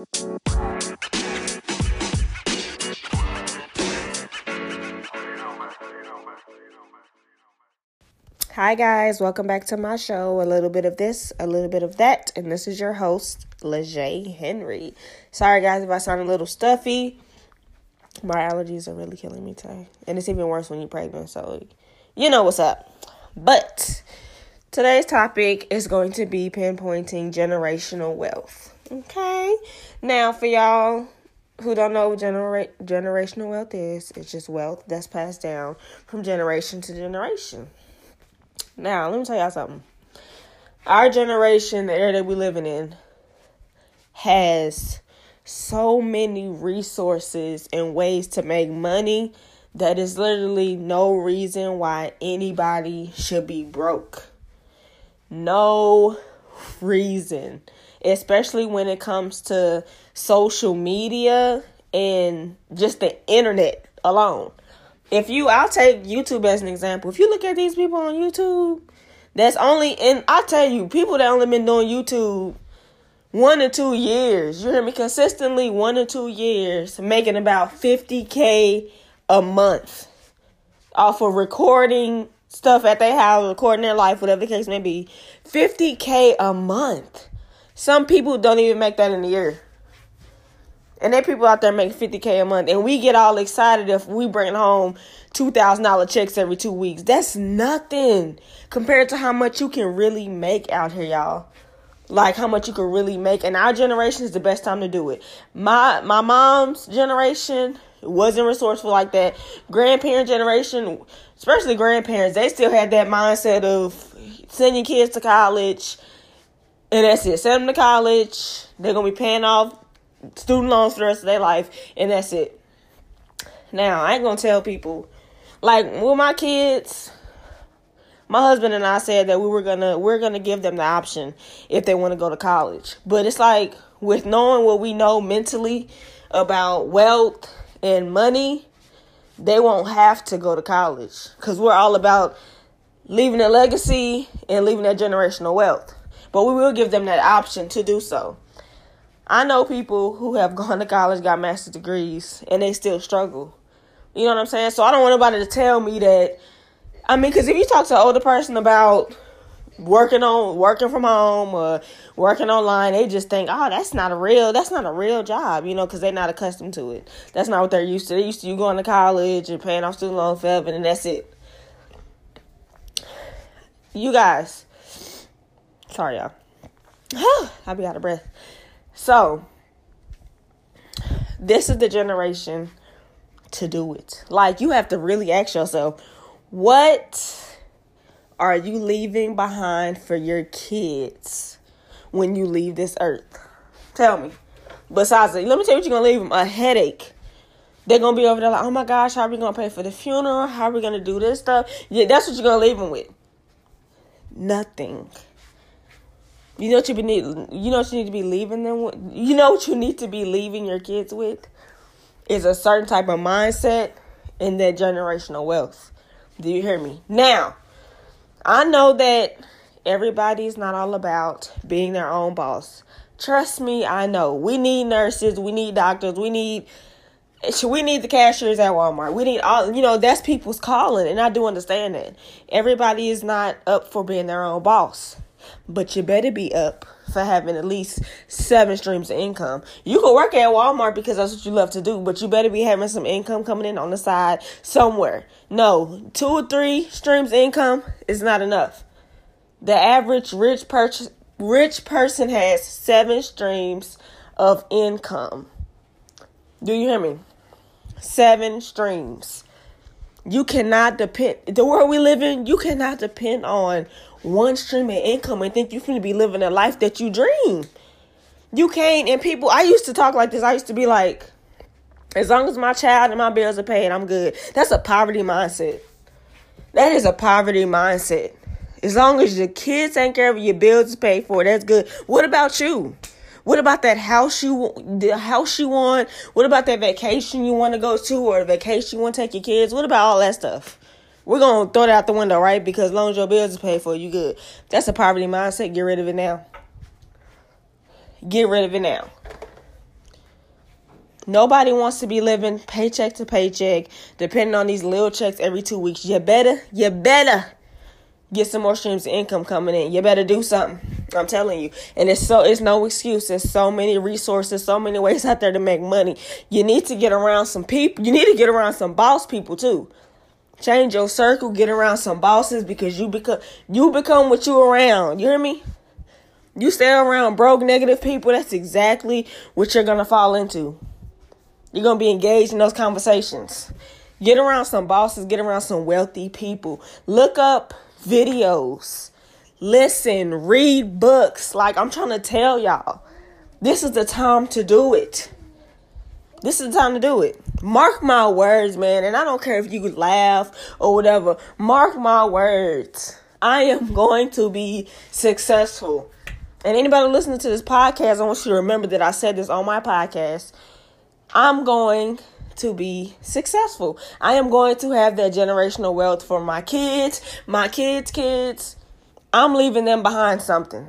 Hi, guys, welcome back to my show. A little bit of this, a little bit of that, and this is your host, Lejeay Henry. Sorry, guys, if I sound a little stuffy. My allergies are really killing me today, and it's even worse when you're pregnant, so you know what's up. But today's topic is going to be pinpointing generational wealth. Okay, now for y'all who don't know what genera- generational wealth is, it's just wealth that's passed down from generation to generation. Now, let me tell y'all something. Our generation, the era that we're living in, has so many resources and ways to make money that is literally no reason why anybody should be broke. No reason. Especially when it comes to social media and just the internet alone if you I'll take YouTube as an example. If you look at these people on YouTube, that's only and I tell you, people that only been doing YouTube one or two years, you hear me consistently one or two years, making about 50k a month off of recording stuff at their house, recording their life, whatever the case may be. 50k a month. Some people don't even make that in a year. And there people out there make 50K a month. And we get all excited if we bring home $2,000 checks every two weeks. That's nothing compared to how much you can really make out here, y'all. Like how much you can really make. And our generation is the best time to do it. My my mom's generation wasn't resourceful like that. Grandparent generation, especially grandparents, they still had that mindset of sending kids to college. And that's it. Send them to college. They're gonna be paying off student loans for the rest of their life, and that's it. Now, I ain't gonna tell people, like, with my kids, my husband and I said that we were gonna we're gonna give them the option if they want to go to college. But it's like with knowing what we know mentally about wealth and money, they won't have to go to college because we're all about leaving a legacy and leaving that generational wealth. But we will give them that option to do so. I know people who have gone to college, got master's degrees, and they still struggle. You know what I'm saying? So I don't want nobody to tell me that. I mean, because if you talk to an older person about working on working from home or working online, they just think, oh, that's not a real that's not a real job, you know, because they're not accustomed to it. That's not what they're used to. They're used to you going to college and paying off student loan forever, and that's it. You guys, sorry y'all. I'll be out of breath. So, this is the generation to do it. Like, you have to really ask yourself, what are you leaving behind for your kids when you leave this earth? Tell me. Besides, let me tell you what you're going to leave them a headache. They're going to be over there like, oh my gosh, how are we going to pay for the funeral? How are we going to do this stuff? Yeah, that's what you're going to leave them with. Nothing. You know what you need. You know what you need to be leaving them with. You know what you need to be leaving your kids with is a certain type of mindset and that generational wealth. Do you hear me? Now, I know that everybody's not all about being their own boss. Trust me, I know. We need nurses, we need doctors, we need we need the cashiers at Walmart. We need all you know, that's people's calling and I do understand that. Everybody is not up for being their own boss but you better be up for having at least seven streams of income. You can work at Walmart because that's what you love to do, but you better be having some income coming in on the side somewhere. No, two or three streams income is not enough. The average rich purchase rich person has seven streams of income. Do you hear me? Seven streams. You cannot depend the world we live in, you cannot depend on one stream of income and think you're going to be living a life that you dream. You can't. And people, I used to talk like this. I used to be like, as long as my child and my bills are paid, I'm good. That's a poverty mindset. That is a poverty mindset. As long as your kids take care of your bills is paid for, that's good. What about you? What about that house you the house you want? What about that vacation you want to go to or vacation you want to take your kids? What about all that stuff? We're gonna throw that out the window, right? Because as long as your bills are paid for, you good. That's a poverty mindset. Get rid of it now. Get rid of it now. Nobody wants to be living paycheck to paycheck, depending on these little checks every two weeks. You better, you better get some more streams of income coming in. You better do something. I'm telling you. And it's so it's no excuse. There's so many resources, so many ways out there to make money. You need to get around some people. You need to get around some boss people too. Change your circle, get around some bosses because you become you become what you around. You hear me? You stay around broke negative people, that's exactly what you're gonna fall into. You're to be engaged in those conversations. Get around some bosses, get around some wealthy people. Look up videos. Listen, read books. Like I'm trying to tell y'all, this is the time to do it. This is the time to do it. Mark my words, man. And I don't care if you laugh or whatever. Mark my words. I am going to be successful. And anybody listening to this podcast, I want you to remember that I said this on my podcast. I'm going to be successful. I am going to have that generational wealth for my kids, my kids' kids. I'm leaving them behind something.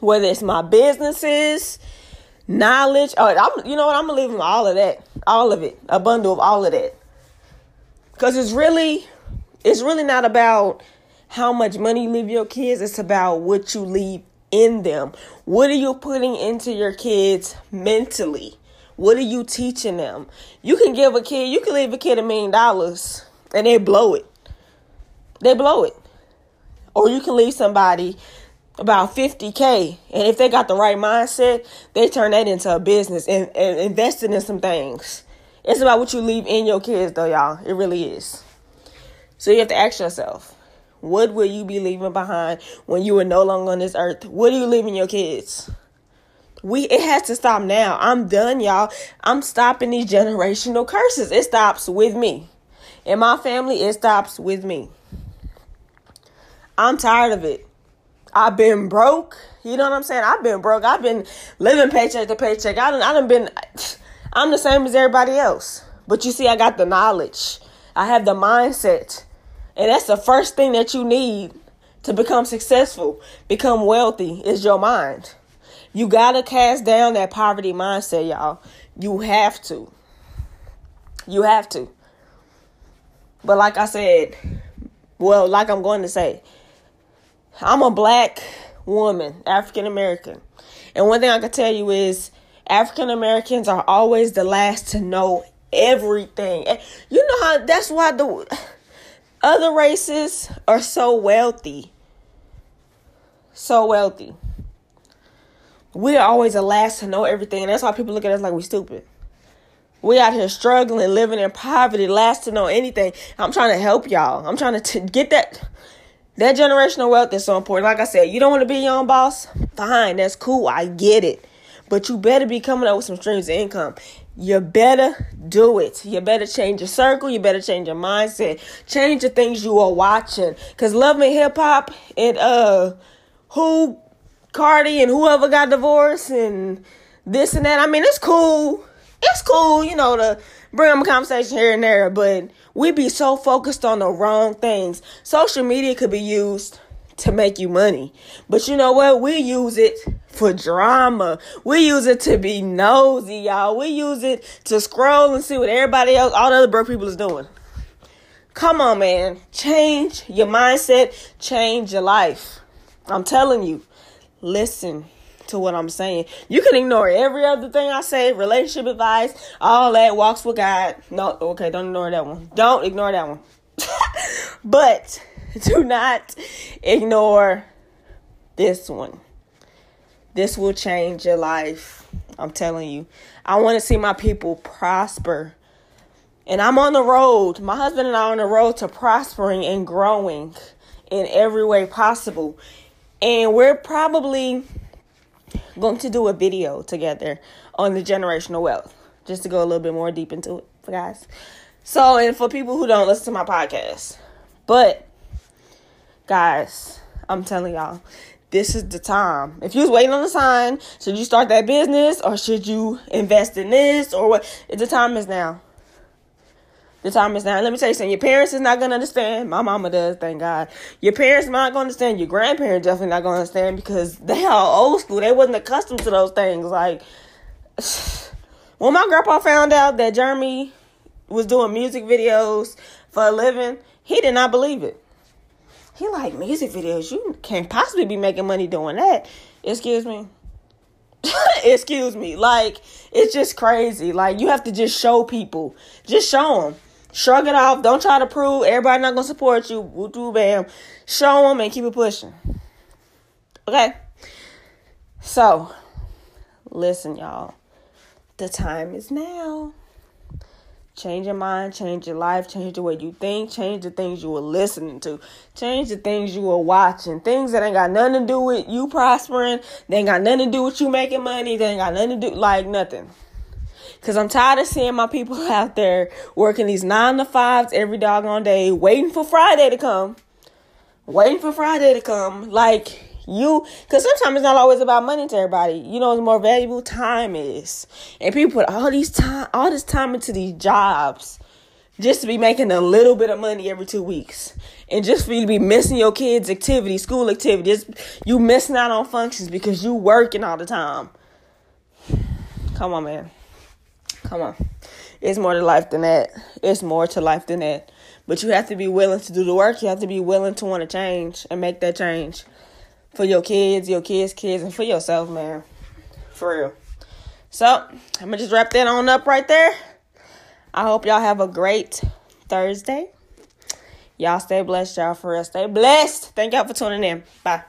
Whether it's my businesses, knowledge, or oh, I'm, you know what? I'm them all of that, all of it, a bundle of all of that. Cause it's really, it's really not about how much money you leave your kids. It's about what you leave in them. What are you putting into your kids mentally? What are you teaching them? You can give a kid, you can leave a kid a million dollars and they blow it. They blow it. Or you can leave somebody about 50K. And if they got the right mindset, they turn that into a business and, and investing in some things. It's about what you leave in your kids, though, y'all. It really is. So you have to ask yourself, what will you be leaving behind when you are no longer on this earth? What are you leaving your kids? We it has to stop now. I'm done, y'all. I'm stopping these generational curses. It stops with me. In my family, it stops with me. I'm tired of it. I've been broke. You know what I'm saying? I've been broke. I've been living paycheck to paycheck. I done, I done been, I'm the same as everybody else. But you see, I got the knowledge. I have the mindset. And that's the first thing that you need to become successful, become wealthy, is your mind. You gotta cast down that poverty mindset, y'all. You have to. You have to. But like I said, well, like I'm going to say, I'm a black woman, African American. And one thing I can tell you is African Americans are always the last to know everything. You know how that's why the other races are so wealthy. So wealthy we're always the last to know everything. And that's why people look at us like we're stupid. We out here struggling, living in poverty, last to know anything. I'm trying to help y'all. I'm trying to t- get that that generational wealth is so important. Like I said, you don't want to be your own boss. Fine, that's cool. I get it. But you better be coming up with some streams of income. You better do it. You better change your circle. You better change your mindset. Change the things you are watching. Cause love and hip hop and uh who Cardi and whoever got divorced and this and that. I mean, it's cool. It's cool, you know, to bring up a conversation here and there, but we be so focused on the wrong things. Social media could be used to make you money. But you know what? We use it for drama. We use it to be nosy, y'all. We use it to scroll and see what everybody else, all the other broke people is doing. Come on, man. Change your mindset, change your life. I'm telling you listen to what I'm saying. You can ignore every other thing I say, relationship advice, all that, walks with God. No, okay, don't ignore that one. Don't ignore that one. but do not ignore this one. This will change your life. I'm telling you. I want to see my people prosper. And I'm on the road. My husband and I are on the road to prospering and growing in every way possible. And we're probably going to do a video together on the generational wealth, just to go a little bit more deep into it, for guys. So, and for people who don't listen to my podcast, but guys, I'm telling y'all, this is the time. If you was waiting on the sign, should you start that business or should you invest in this or what? The time is now. The time is now. Let me tell you something. Your parents is not gonna understand. My mama does, thank God. Your parents not gonna understand. Your grandparents definitely not gonna understand because they are old school. They wasn't accustomed to those things. Like When my grandpa found out that Jeremy was doing music videos for a living, he did not believe it. He like music videos. You can't possibly be making money doing that. Excuse me. Excuse me. Like it's just crazy. Like you have to just show people. Just show them. Shrug it off. Don't try to prove everybody not gonna support you. Woo doo bam. Show them and keep it pushing. Okay. So, listen, y'all. The time is now. Change your mind, change your life, change the way you think, change the things you were listening to, change the things you were watching. Things that ain't got nothing to do with you prospering, they ain't got nothing to do with you making money, they ain't got nothing to do, like nothing. Cause I'm tired of seeing my people out there working these nine to fives every doggone day, waiting for Friday to come. Waiting for Friday to come. Like, you because sometimes it's not always about money to everybody. You know it's more valuable time is. And people put all these time all this time into these jobs just to be making a little bit of money every two weeks. And just for you to be missing your kids activity school activities. You missing out on functions because you working all the time. Come on man come on it's more to life than that it's more to life than that but you have to be willing to do the work you have to be willing to want to change and make that change for your kids, your kids' kids, and for yourself, man. For real. So, I'm gonna just wrap that on up right there. I hope y'all have a great Thursday. Y'all stay blessed, y'all for real. Stay blessed. Thank y'all for tuning in. Bye.